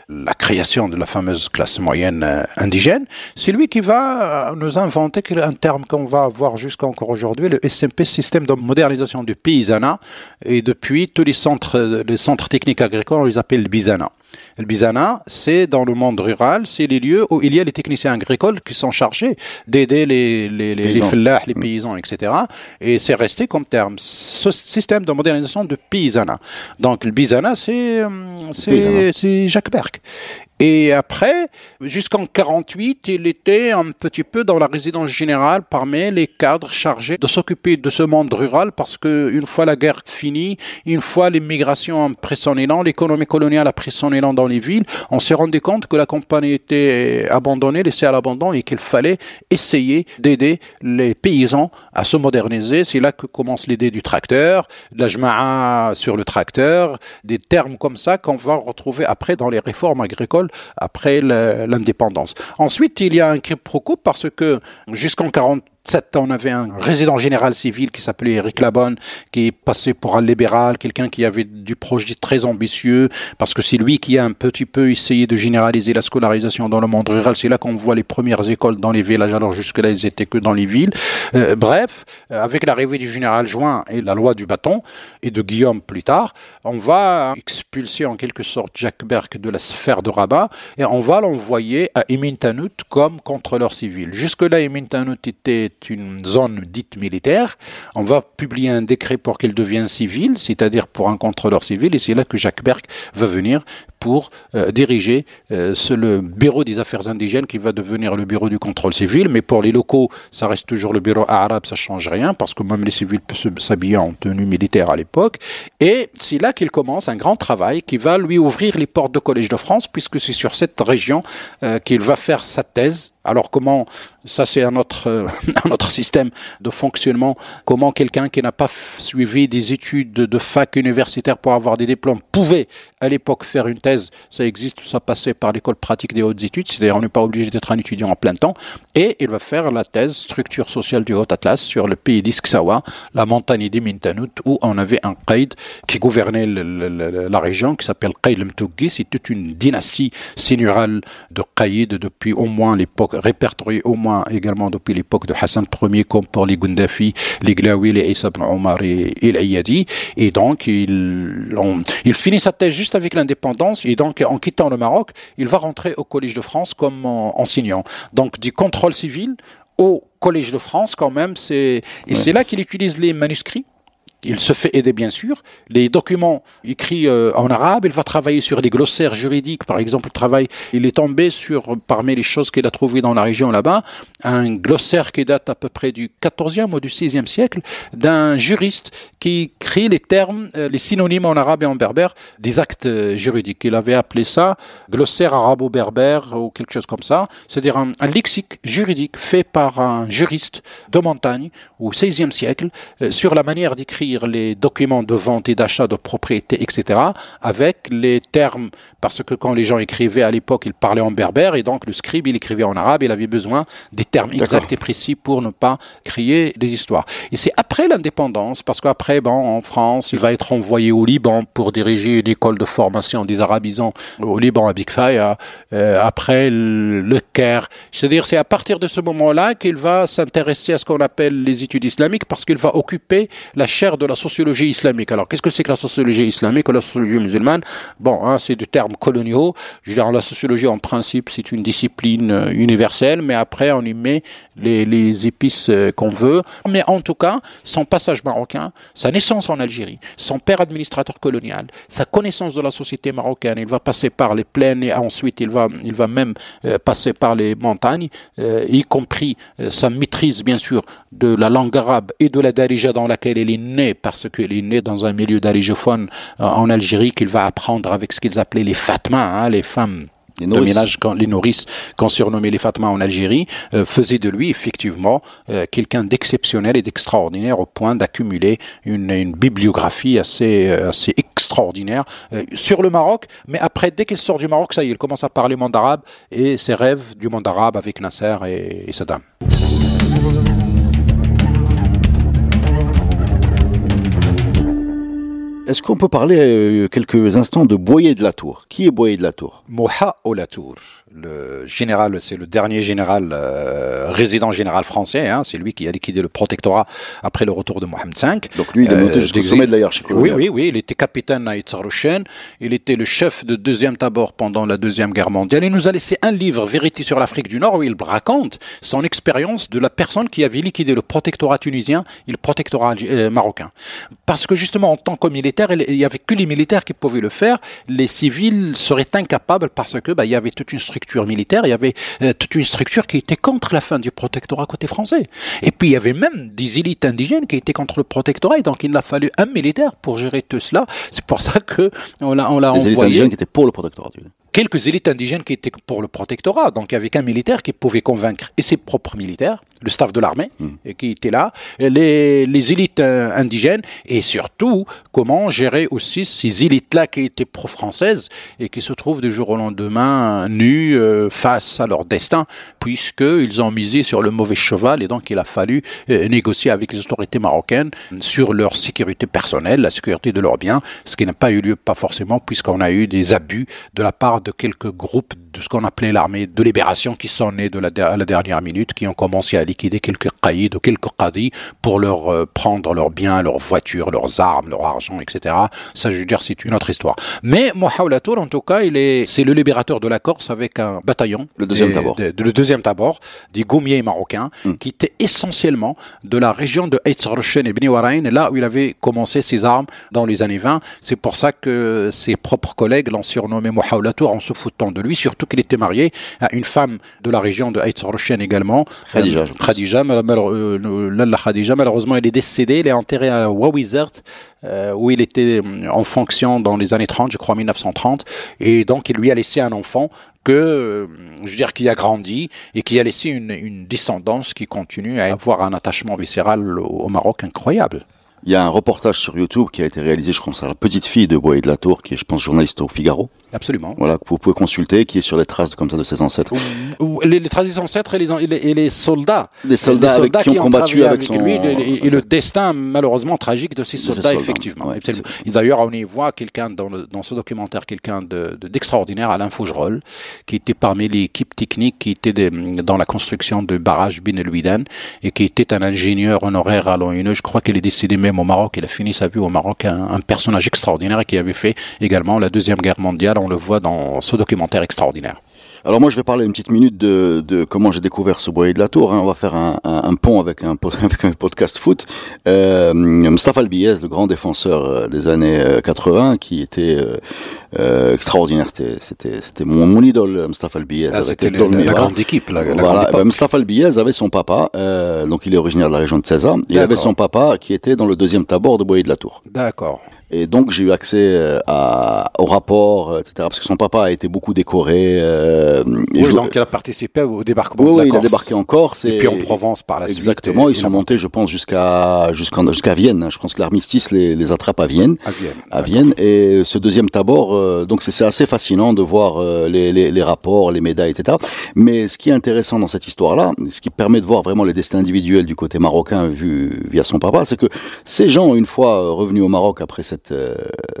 la création de la fameuse classe moyenne euh, indigène, c'est lui qui va euh, nous inventer un terme qu'on va avoir jusqu'à encore aujourd'hui, le SMP, système de modernisation du paysanat, et depuis tous les centres, les centres techniques agricoles, on les appelle le bisana. Le Bizana, c'est dans le monde rural, c'est les lieux où il y a les techniciens agricoles qui sont chargés d'aider les, les, les, les, les paysans, etc. Et c'est resté comme terme. Ce système de modernisation de paysana. Donc le Bizana, c'est Jacques Berck. Et après, jusqu'en 48, il était un petit peu dans la résidence générale parmi les cadres chargés de s'occuper de ce monde rural parce que une fois la guerre finie, une fois l'immigration a pris son élan, l'économie coloniale a pris son élan dans les villes, on s'est rendu compte que la compagnie était abandonnée, laissée à l'abandon et qu'il fallait essayer d'aider les paysans à se moderniser. C'est là que commence l'idée du tracteur, de la jma'a sur le tracteur, des termes comme ça qu'on va retrouver après dans les réformes agricoles après l'indépendance. Ensuite, il y a un quiproquo parce que jusqu'en 40 1967, on avait un résident général civil qui s'appelait Eric Labonne, qui est passé pour un libéral, quelqu'un qui avait du projet très ambitieux, parce que c'est lui qui a un petit peu essayé de généraliser la scolarisation dans le monde rural. C'est là qu'on voit les premières écoles dans les villages, alors jusque-là, ils étaient que dans les villes. Euh, bref, euh, avec l'arrivée du général Join et la loi du bâton, et de Guillaume plus tard, on va expulser en quelque sorte Jacques Berck de la sphère de Rabat, et on va l'envoyer à Emin Tanout comme contrôleur civil. Jusque-là, Emin Tanout était une zone dite militaire. On va publier un décret pour qu'il devienne civil, c'est-à-dire pour un contrôleur civil, et c'est là que Jacques Berck va venir pour euh, diriger euh, le bureau des affaires indigènes qui va devenir le bureau du contrôle civil. Mais pour les locaux, ça reste toujours le bureau arabe, ça change rien parce que même les civils peuvent s'habiller en tenue militaire à l'époque. Et c'est là qu'il commence un grand travail qui va lui ouvrir les portes de Collège de France puisque c'est sur cette région euh, qu'il va faire sa thèse. Alors comment, ça c'est un autre, un autre système de fonctionnement, comment quelqu'un qui n'a pas suivi des études de fac universitaire pour avoir des diplômes pouvait à l'époque faire une thèse ça existe, ça passait par l'école pratique des hautes études, c'est-à-dire on n'est pas obligé d'être un étudiant en plein temps, et il va faire la thèse structure sociale du Haut Atlas sur le pays d'Isksawa, la montagne des Mintanout, où on avait un Qaïd qui gouvernait la région, qui s'appelle Qaïd Mtougui, c'est toute une dynastie seigneurale de Qaïd depuis au moins l'époque, répertoriée au moins également depuis l'époque de Hassan Ier, comme pour les Gundafi, les Glaoui, les Issa ibn Omar et, et l'Ayadi, et donc il, il finit sa thèse juste avec l'indépendance, et donc en quittant le Maroc, il va rentrer au Collège de France comme enseignant. Donc du contrôle civil au Collège de France quand même, c'est et c'est là qu'il utilise les manuscrits il se fait aider bien sûr. Les documents écrits euh, en arabe, il va travailler sur les glossaires juridiques. Par exemple, il travaille, il est tombé sur, parmi les choses qu'il a trouvées dans la région là-bas, un glossaire qui date à peu près du 14e ou du 16e siècle, d'un juriste qui écrit les termes, euh, les synonymes en arabe et en berbère des actes euh, juridiques. Il avait appelé ça glossaire arabo-berbère ou quelque chose comme ça. C'est-à-dire un, un, lexique juridique fait par un juriste de montagne au 16e siècle sur la manière d'écrire les documents de vente et d'achat de propriété, etc., avec les termes, parce que quand les gens écrivaient à l'époque, ils parlaient en berbère, et donc le scribe, il écrivait en arabe, il avait besoin des termes exacts et précis pour ne pas créer des histoires. Et c'est après l'indépendance, parce qu'après, bon, en France, il va être envoyé au Liban pour diriger une école de formation des arabisants au Liban à Big Fire, euh, après le Caire. C'est-à-dire, c'est à partir de ce moment-là qu'il va s'intéresser à ce qu'on appelle les études islamiques, parce qu'il va occuper la chaire de la sociologie islamique. Alors, qu'est-ce que c'est que la sociologie islamique ou la sociologie musulmane? Bon, hein, c'est des termes coloniaux. Dire, la sociologie, en principe, c'est une discipline euh, universelle, mais après, on y met les, épices euh, qu'on veut. Mais en tout cas, son passage marocain, sa naissance en Algérie, son père administrateur colonial, sa connaissance de la société marocaine, il va passer par les plaines et ensuite il va, il va même euh, passer par les montagnes, y compris sa maîtrise, bien sûr, de la langue arabe et de la darija dans laquelle il est né parce qu'il est né dans un milieu d'arigophones euh, en Algérie qu'il va apprendre avec ce qu'ils appelaient les fatmas, hein, les femmes les de ménage, quand, les nourrices qu'on surnommait les fatmas en Algérie, euh, faisaient de lui effectivement euh, quelqu'un d'exceptionnel et d'extraordinaire au point d'accumuler une, une, bibliographie assez, assez extraordinaire sur le Maroc. Mais après, dès qu'il sort du Maroc, ça y est, il commence à parler monde arabe et ses rêves du monde arabe avec Nasser et, et Saddam. Est-ce qu'on peut parler euh, quelques instants de Boyer de la Tour? Qui est Boyer de la Tour? Moha Tour le général, c'est le dernier général euh, résident général français. Hein, c'est lui qui a liquidé le protectorat après le retour de Mohamed V. Donc lui, il est monté euh, jusqu'au sommet de la hiérarchie Oui, oui, oui. Il était capitaine à Itzarushen. Il était le chef de deuxième tabord pendant la deuxième guerre mondiale. Il nous a laissé un livre, Vérité sur l'Afrique du Nord, où il raconte son expérience de la personne qui avait liquidé le protectorat tunisien et le protectorat euh, marocain. Parce que justement, en tant que militaire, il y avait que les militaires qui pouvaient le faire. Les civils seraient incapables parce que bah, il y avait toute une structure militaire, il y avait euh, toute une structure qui était contre la fin du protectorat côté français. Et puis il y avait même des élites indigènes qui étaient contre le protectorat, et donc il a fallu un militaire pour gérer tout cela. C'est pour ça que on l'a, on l'a envoyé. élites indigènes qui étaient pour le protectorat. quelques élites indigènes qui étaient pour le protectorat. Donc avait qu'un militaire qui pouvait convaincre et ses propres militaires le staff de l'armée et qui était là, les, les élites euh, indigènes et surtout comment gérer aussi ces élites-là qui étaient pro-françaises et qui se trouvent du jour au lendemain nus euh, face à leur destin puisqu'ils ont misé sur le mauvais cheval et donc il a fallu euh, négocier avec les autorités marocaines sur leur sécurité personnelle, la sécurité de leurs biens, ce qui n'a pas eu lieu pas forcément puisqu'on a eu des abus de la part de quelques groupes de ce qu'on appelait l'armée de libération qui sont nés de la, à la dernière minute, qui ont commencé à liquider quelques caïds ou quelques qadis pour leur euh, prendre leurs biens, leurs voitures, leurs armes, leur argent, etc. Ça, je veux dire, c'est une autre histoire. Mais Mohamed Tour, en tout cas, il est, c'est le libérateur de la Corse avec un bataillon. Le deuxième tabord. De, de, le deuxième tabord, des gommiers marocains, mm. qui était essentiellement de la région de Eitzroshen et Bni Warain, là où il avait commencé ses armes dans les années 20. C'est pour ça que ses propres collègues l'ont surnommé Mohamed Tour en se foutant de lui, surtout qu'il était marié à une femme de la région de Haït également. Khadija. Khadija, euh, Khadija, malheureusement, elle est décédée. Elle est enterrée à Wawizert, euh, où il était euh, en fonction dans les années 30, je crois 1930. Et donc, il lui a laissé un enfant que, je veux dire, qui a grandi et qui a laissé une, une descendance qui continue à avoir un attachement viscéral au Maroc incroyable. Il y a un reportage sur YouTube qui a été réalisé, je crois, sur la petite fille de Bois de la Tour, qui est, je pense, journaliste au Figaro. Absolument. Voilà, que vous pouvez consulter, qui est sur les traces comme ça de ses ancêtres. Ou, les, traces de ses ancêtres et les, et les, soldats. Les soldats, soldats qui, ont combattu avec, son... lui et, le destin malheureusement tragique de ces soldats, effectivement. Ouais, D'ailleurs, on y voit quelqu'un dans, dans, ce documentaire, quelqu'un d'extraordinaire, de, Alain Fougerolles, qui était parmi l'équipe technique qui était dans la construction de barrage Bin El et qui était un ingénieur honoraire à l'ONU. Je crois qu'il est décédé même au Maroc. Il a fini sa vie au Maroc, un, un personnage extraordinaire qui avait fait également la Deuxième Guerre mondiale on le voit dans ce documentaire extraordinaire. Alors moi je vais parler une petite minute de, de comment j'ai découvert ce boyer de la tour. Hein. On va faire un, un, un, pont avec un, avec un podcast foot. Euh, Mustafa Albiez, le grand défenseur euh, des années 80, euh, qui était euh, euh extraordinaire. C'était mon, mon idole, Mustafa Albiez. Ah, c'était la grande équipe. La, la voilà. Grande Mustafa Albiez avait son papa, euh, donc il est originaire de la région de César. Il avait son papa qui était dans le deuxième tabord de boyer de la tour. D'accord. Et donc j'ai eu accès euh, à, au rapport, etc. Parce que son papa a été beaucoup décoré. Euh, oui, je... donc il a participé au débarquement oui, de la oui, Corse. il a débarqué en Corse. Et, et puis en Provence par la exactement, suite. Exactement, ils sont montés, je pense, jusqu'à jusqu'à jusqu'à Vienne. Je pense que l'armistice les, les attrape à Vienne. À Vienne. À Vienne. Et ce deuxième tabord, euh, donc c'est assez fascinant de voir euh, les, les, les, rapports, les médailles, etc. Mais ce qui est intéressant dans cette histoire-là, ce qui permet de voir vraiment les destins individuels du côté marocain vu via son papa, c'est que ces gens, une fois revenus au Maroc après cette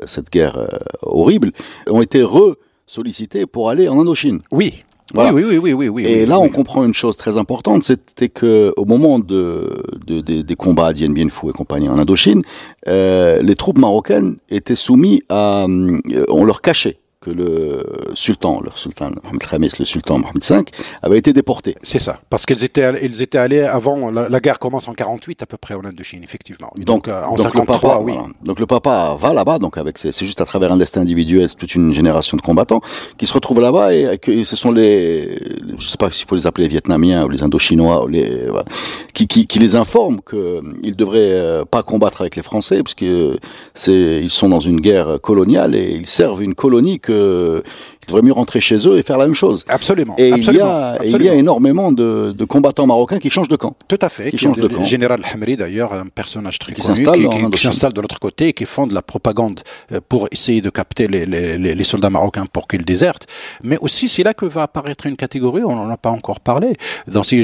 cette guerre euh, horrible, ont été re-sollicités pour aller en Indochine. Oui. Voilà. Oui, oui, oui, oui, oui. Et oui, là, oui. on comprend une chose très importante, c'était que au moment de, de, de, des combats à Dien Bien Phu et compagnie en Indochine, euh, les troupes marocaines étaient soumises à, euh, on leur cachait que le sultan, le sultan Mohamed Khamis, le sultan Mohamed V, avait été déporté. C'est ça, parce qu'ils étaient, ils étaient allés avant, la, la, guerre commence en 48 à peu près en Indochine, effectivement. Donc, donc euh, en donc 53, le papa, oui. Voilà. Donc le papa va là-bas, donc avec c'est juste à travers un destin individuel, toute une génération de combattants qui se retrouvent là-bas et que ce sont les, je sais pas s'il faut les appeler les Vietnamiens ou les Indochinois, ou les, voilà, qui, qui, qui, les informent qu'ils devraient euh, pas combattre avec les Français parce que c'est, ils sont dans une guerre coloniale et ils servent une colonie que il devrait mieux rentrer chez eux et faire la même chose. Absolument. Et, absolument, il, y a, absolument. il y a énormément de, de, combattants marocains qui changent de camp. Tout à fait. Qui, qui changent de camp. Général Hamri, d'ailleurs, un personnage très qui connu, qui, s'installe de l'autre côté et qui fonde la propagande euh, pour essayer de capter les, les, les soldats marocains pour qu'ils désertent. Mais aussi, c'est là que va apparaître une catégorie, on n'en a pas encore parlé, dans ces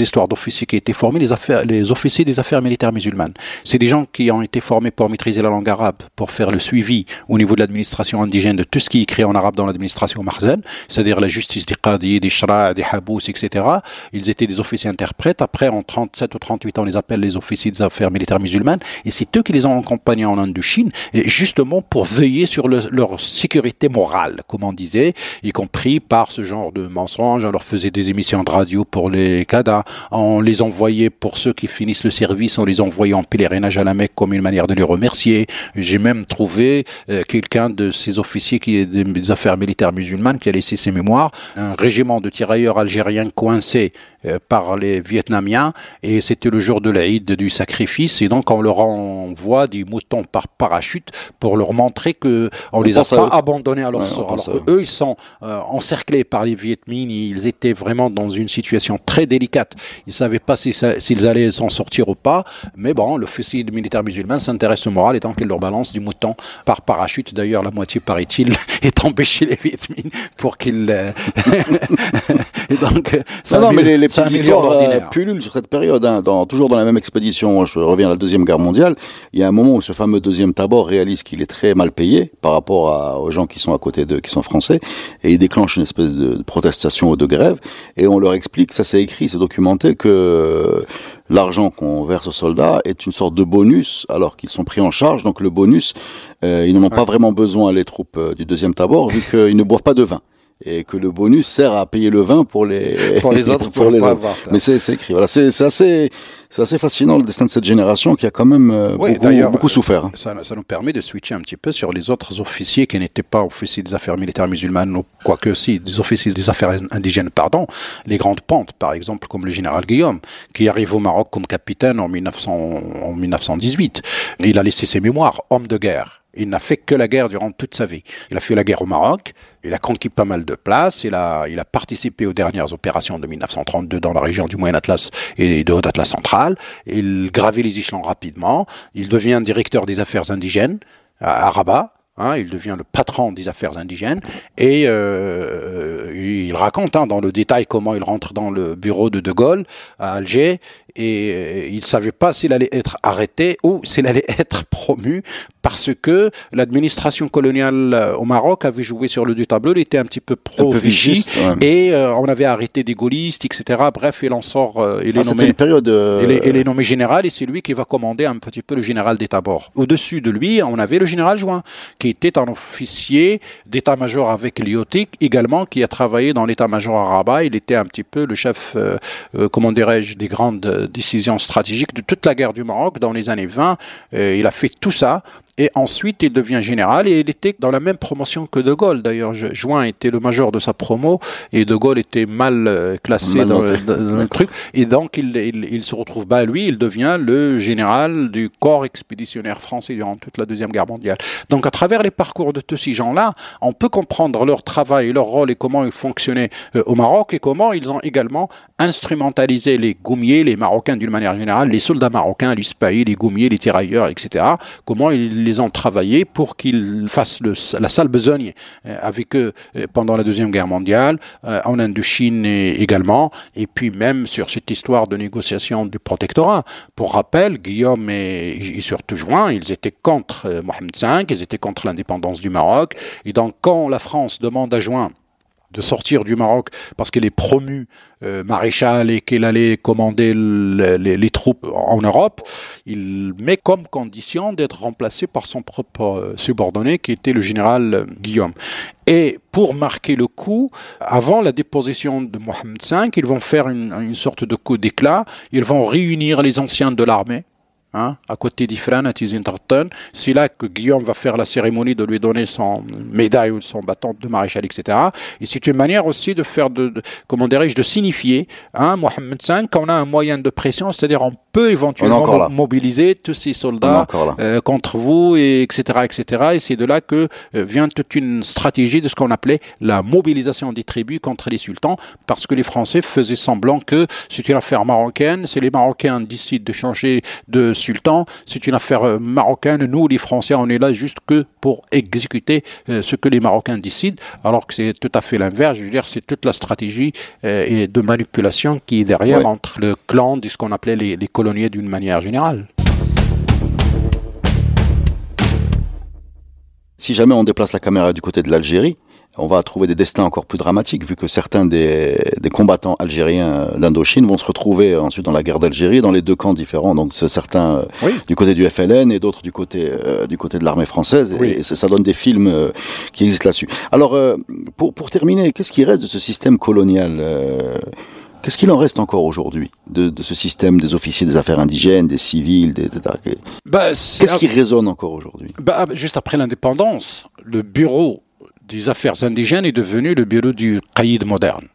histoires d'officiers qui ont été formés, les, affaires, les officiers des affaires militaires musulmanes. C'est des gens qui ont été formés pour maîtriser la langue arabe, pour faire le suivi au niveau de l'administration indigène de tout ce qui est écrit en arabe dans l'administration marzaine, c'est-à-dire la justice des qadis, des shra, des habous, etc. Ils étaient des officiers interprètes. Après, en 37 ou 38 ans, on les appelle les officiers des affaires militaires musulmanes. Et c'est eux qui les ont accompagnés en Indochine, justement pour veiller sur le, leur sécurité morale, comme on disait, y compris par ce genre de mensonges. On leur faisait des émissions de radio pour les cadas. On les envoyait pour ceux qui finissent le service, on les envoyait en pèlerinage à la Mecque comme une manière de les remercier. J'ai même trouvé euh, quelqu'un de ces officiers qui est des affaires militaires musulmanes qui a laissé ses mémoires, un régiment de tirailleurs algériens coincés par les Vietnamiens et c'était le jour de l'Aïd du sacrifice et donc on leur envoie des moutons par parachute pour leur montrer que on, les a pas abandonnés à leur sort. Alors eux ils sont encerclés par les Viet Minh, ils étaient vraiment dans une situation très délicate. Ils savaient pas s'ils allaient s'en sortir ou pas, mais bon, l'officier militaire musulman s'intéresse au moral et tant qu'il leur balance du mouton par parachute. D'ailleurs, la moitié, paraît-il, est tombée chez les Viet Minh pour qu'ils... Euh, donc, non, non, mais les, les petites histoires euh, pullulent sur cette période. Hein, dans, toujours dans la même expédition, je reviens à la Deuxième Guerre mondiale, il y a un moment où ce fameux deuxième tabord réalise qu'il est très mal payé par rapport à, aux gens qui sont à côté d'eux, qui sont français, et il déclenche une espèce de protestation ou de grève, et on leur explique, ça c'est écrit, c'est documenté, que l'argent qu'on verse aux soldats est une sorte de bonus alors qu'ils sont pris en charge. Donc le bonus, euh, ils n'en ont pas vraiment besoin les troupes euh, du deuxième tabord vu qu'ils ne boivent pas de vin et que le bonus sert à payer le vin pour les pour les autres pour, les autres. Mais c'est écrit. Voilà, c'est assez c'est assez fascinant le destin de cette génération qui a quand même euh, beaucoup, beaucoup, souffert. Ça, ça, nous permet de switcher un petit peu sur les autres officiers qui n'étaient pas officiers des affaires militaires musulmanes ou quoique si des officiers des affaires indigènes pardon, les grandes pentes par exemple comme le général Guillaume qui arrive au Maroc comme capitaine en 1900 en 1918. Il a laissé ses mémoires homme de guerre il n'a fait que la guerre durant toute sa vie. Il a fait la guerre au Maroc, il a conquis pas mal de places, il a, il a participé aux dernières opérations de 1932 dans la région du Moyen Atlas et de Haut Atlas central. Il gravit les échelons rapidement. Il devient directeur des affaires indigènes à Rabat. Hein, il devient le patron des affaires indigènes et euh, il raconte hein, dans le détail comment il rentre dans le bureau de De Gaulle à Alger et euh, il savait pas s'il allait être arrêté ou s'il allait être promu parce que l'administration coloniale euh, au Maroc avait joué sur le deux tableau, il était un petit peu pro Vichy et euh, on avait arrêté des gaullistes, etc. Bref, il en sort, il, est ah, nommé, une période, il, est, il, est, nommé général et c'est lui qui va commander un petit peu le général d'état-bord. Au-dessus de lui, on avait le général Join, qui était un officier d'état-major avec l'IOTIC, également qui a travaillé dans l'état-major à Rabat. Il était un petit peu le chef, comment dirais-je, des grandes décision stratégique de toute la guerre du Maroc dans les années 20. Euh, il a fait tout ça et ensuite, il devient général et il était dans la même promotion que De Gaulle. D'ailleurs, Juin était le major de sa promo et De Gaulle était mal euh, classé dans, le, truc. Et donc, il, il, se retrouve, bah, lui, il devient le général du corps expéditionnaire français durant toute la Deuxième Guerre mondiale. Donc, à travers les parcours de tous ces gens-là, on peut comprendre leur travail, leur rôle et comment ils fonctionnaient euh, au Maroc et comment ils ont également instrumentalisé les goumiers, les Marocains d'une manière générale, les soldats marocains, les spahis, les goumiers, les tirailleurs, etc. Comment ils les ont travaillés pour qu'ils fassent le, la sale besogne euh, avec eux euh, pendant la Deuxième Guerre mondiale, euh, en Indochine également, et puis même sur cette histoire de négociation du protectorat. Pour rappel, Guillaume et, et surtout Juin, ils étaient contre Mohamed V, ils étaient contre l'indépendance du Maroc, et donc quand la France demande à Juin de sortir du Maroc parce qu'elle est promue euh, maréchal et qu'elle allait commander les, troupes en Europe, il met comme condition d'être remplacé par son propre euh, subordonné qui était le général euh, Guillaume. Et pour marquer le coup, avant la déposition de Mohamed V, ils vont faire une, une sorte de coup d'éclat, ils vont réunir les anciens de l'armée, Hein, à côté d'Ifran à. C'est là que Guillaume va faire la cérémonie de lui donner son médaille ou son bâton de maréchal, etc. Et c'est une manière aussi de faire, de, comment dirais-je, de signifier, hein, Mohamed V, qu'on a un moyen de pression, c'est-à-dire on peut éventuellement mobiliser tous ces soldats euh, contre vous, et etc., etc. Et c'est de là que euh, vient toute une stratégie de ce qu'on appelait la mobilisation des tribus contre les sultans, parce que les Français faisaient semblant que c'est une affaire marocaine, c'est les Marocains décident de changer de c'est une affaire euh, marocaine, nous les Français on est là juste que pour exécuter ce que les Marocains décident, alors que c'est tout à fait l'inverse, je veux dire c'est toute la stratégie et de manipulation qui est derrière entre le clan de ce qu'on appelait les, les d'une manière générale. Si jamais on déplace la caméra du côté de l'Algérie, on va trouver des destins encore plus dramatiques, vu que certains des, combattants algériens d'Indochine vont se retrouver ensuite dans la guerre d'Algérie, dans les deux camps différents. Donc certains euh, du côté du FLN et d'autres du côté euh, du côté de l'armée française. Et, ça, donne des films euh, qui existent là-dessus. Alors pour, pour terminer, qu'est-ce qui reste de ce système colonial Qu'est-ce qu'il en reste encore aujourd'hui de, ce système des officiers des affaires indigènes, des civils, des, bah, Qu'est-ce qui résonne encore aujourd'hui? Bah, Juste après l'indépendance, le bureau des affaires indigènes est devenu le bureau du caïd moderne.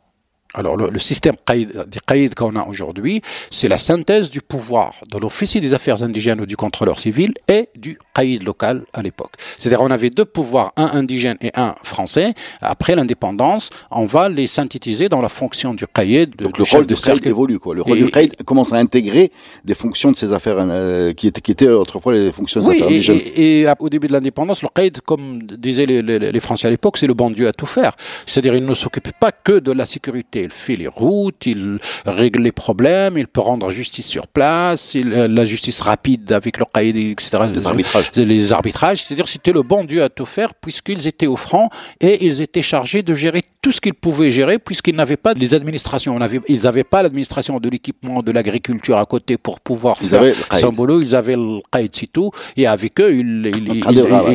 Alors le, système des caïds qu'on a aujourd'hui, c'est la synthèse du pouvoir de l'officier des affaires indigènes ou du contrôleur civil et du caïd local à l'époque. C'est-à-dire on avait deux pouvoirs, un indigène et un français. Après l'indépendance, on va les synthétiser dans la fonction du caïd. Donc le rôle du caïd évolue quoi. Le rôle du caïd commence à intégrer des fonctions de ces affaires euh, qui, étaient, qui étaient autrefois les fonctions des affaires indigènes. Et, et, au début de l'indépendance, le caïd, comme disaient les, les, les Français à l'époque, c'est le bon Dieu à tout faire. C'est-à-dire il ne s'occupe pas que de la sécurité il fait les routes, il règle les problèmes, il peut rendre justice sur place, il, euh, la justice rapide avec le caïd, etc. Les arbitrages. Les arbitrages, c'est-à-dire c'était le bon Dieu à tout faire puisqu'ils étaient au franc et ils étaient chargés de gérer tout ce qu'ils pouvaient gérer puisqu'ils n'avaient pas les administrations. On avait, ils n'avaient pas l'administration de l'équipement, de l'agriculture à côté pour pouvoir ils faire son boulot. Ils avaient le caïd, c'est tout. Et avec eux, ils, ils, ils,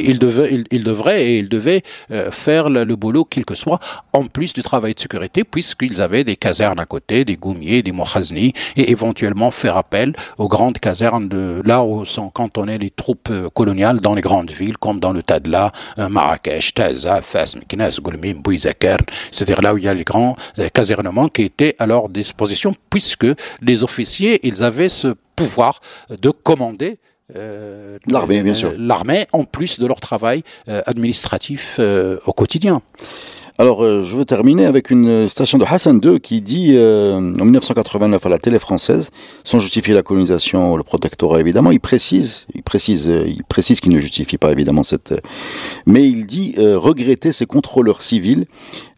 ils devaient, ils, devraient et ils devaient euh, faire le, le boulot, quel que soit, en plus du travail de sécurité puisqu'ils ils avaient des casernes à côté, des goumiers, des mohazni, et éventuellement faire appel aux grandes casernes de là où sont cantonnées les troupes euh, coloniales dans les grandes villes, comme dans le Tadla, euh, Marrakech, Taza, Fas, Meknes, Goulmim, Bouizaker, c'est-à-dire là où il y a les grands euh, casernements qui étaient à leur disposition, puisque les officiers, ils avaient ce pouvoir de commander euh, l'armée, bien sûr. L'armée, en plus de leur travail euh, administratif euh, au quotidien. Alors, euh, je veux terminer avec une station de Hassan II qui dit euh, en 1989 à la télé française, sans justifier la colonisation, le protectorat évidemment, il précise, il précise, euh, il précise qu'il ne justifie pas évidemment cette, mais il dit regretter ces contrôleurs civils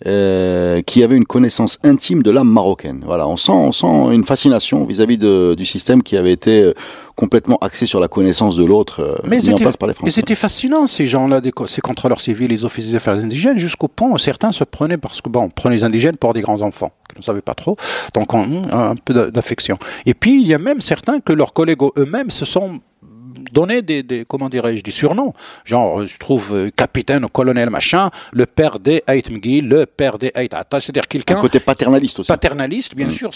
qui avaient une connaissance intime de l'âme marocaine. Voilà, on sent, on sent une fascination vis-à-vis -vis du système qui avait été complètement axé sur la connaissance de l'autre euh, mais mis en place par les Français. Mais c'était fascinant, ces gens-là, ces contrôleurs civils, les officiers des affaires indigènes, jusqu'au point où certains se prenaient, parce que bon, on prenait les indigènes pour des grands enfants, qui ne savaient pas trop, donc on, un peu d'affection. Et puis, il y a même certains que leurs collègues eux-mêmes se sont donner des, des comment dirais-je, des surnoms. Genre, je trouve euh, capitaine ou colonel machin, le père des Haït Mgui, le père des Haït c'est-à-dire quelqu'un. Un côté paternaliste aussi. Paternaliste, bien mmh. sûr.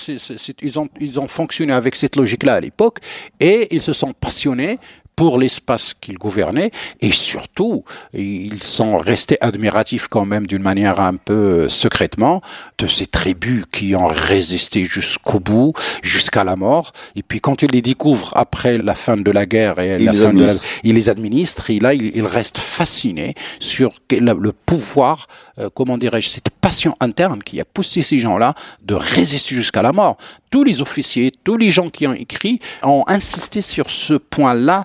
ils, ont, ils ont fonctionné avec cette logique-là à l'époque et ils se sont passionnés pour l'espace qu'ils gouvernaient et surtout ils sont restés admiratifs quand même d'une manière un peu euh, secrètement de ces tribus qui ont résisté jusqu'au bout, jusqu'à la mort. Et puis quand ils les découvrent après la fin de la guerre et la fin de la, ils les administrent et là ils, restent fascinés sur le pouvoir euh, comment dirais-je cette passion interne qui a poussé ces gens-là de résister jusqu'à la mort. Tous les officiers, tous les gens qui ont écrit ont insisté sur ce point-là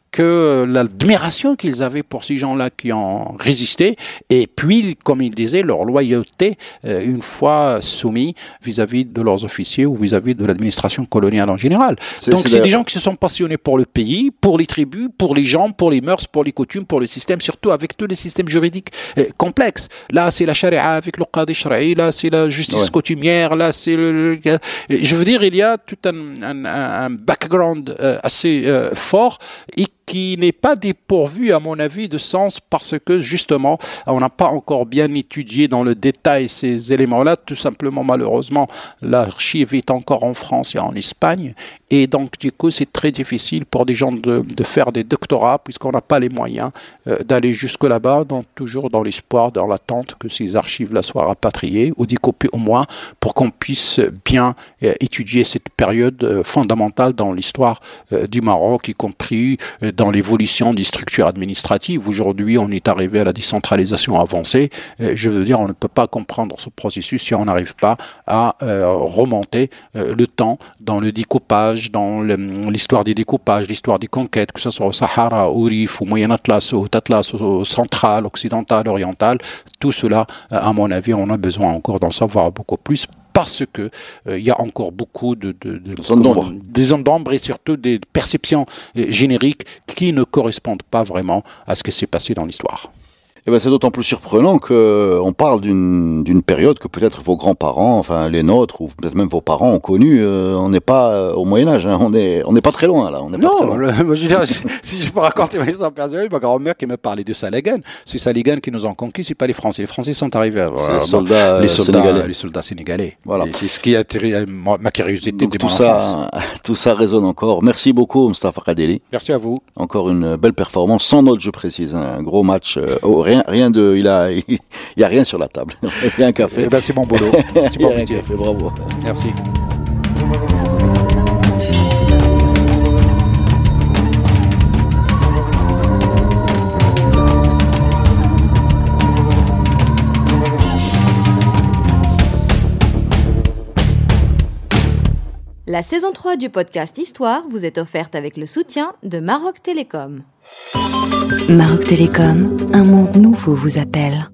que l'admiration qu'ils avaient pour ces gens-là qui ont résisté, et puis, comme ils disaient, leur loyauté euh, une fois soumis vis-à-vis de leurs officiers ou vis-à-vis de l'administration coloniale en général. Donc c'est des gens qui se sont passionnés pour le pays, pour les tribus, pour les gens, pour les mœurs, pour les coutumes, pour le système, surtout avec tous les systèmes juridiques euh, complexes. Là, c'est la charia avec le qadi shara'i, là, c'est la justice coutumière, là, c'est le... Je veux dire, il y a tout un, un, un background euh, assez fort qui n'est pas dépourvu, à mon avis, de sens parce que justement, on n'a pas encore bien étudié dans le détail ces éléments-là. Tout simplement, malheureusement, l'archive est encore en France et en Espagne. Et donc, du coup, c'est très difficile pour des gens de, de faire des doctorats puisqu'on n'a pas les moyens euh, d'aller jusque là-bas, donc toujours dans l'espoir, dans l'attente que ces archives-là soient rapatriées ou découpées au moins pour qu'on puisse bien euh, étudier cette période euh, fondamentale dans l'histoire du Maroc, y compris dans l'évolution des structures administratives. Aujourd'hui, on est arrivé à la décentralisation avancée. Je veux dire, on ne peut pas comprendre ce processus si on n'arrive pas à remonter le temps dans le découpage, dans l'histoire des découpages, l'histoire des conquêtes, que ce soit au Sahara, au Rif, au Moyen Atlas, au Atlas, au central, occidental, oriental. Tout cela, à mon avis, on a besoin encore d'en savoir beaucoup plus parce que euh, il y a encore beaucoup de, de, de zones d'ombre. des zones d'ombre et surtout des perceptions euh, génériques qui ne correspondent pas vraiment à ce qui s'est passé dans l'histoire. Eh ben, c'est d'autant plus surprenant qu'on euh, parle d'une période que peut-être vos grands-parents, enfin les nôtres, ou peut-être même vos parents ont connu. Euh, on n'est pas euh, au Moyen Âge, hein, on est on n'est pas très loin là. On est non, je dire, si, je peux raconter ma histoire personnelle, ma grand-mère qui me parlait de Saligan, c'est Saligan qui nous ont conquis, c'est pas les Français. Les Français sont arrivés. Voilà, les, soldats, les soldats, sénégalais. les soldats sénégalais. Voilà. C'est ce qui a attiré ma curiosité Donc, tout ça, tout ça résonne encore. Merci beaucoup, Mustafa Kadeli. Merci à vous. Encore une belle performance, sans note, je précise, un gros match au rien, rien de, il a, il y a rien sur la table. Il y a un café. Eh ben, c'est mon boulot. C'est métier. café, bravo. Merci. La saison 3 du podcast Histoire vous est offerte avec le soutien de Maroc Télécom. Maroc Télécom, un monde nouveau vous appelle.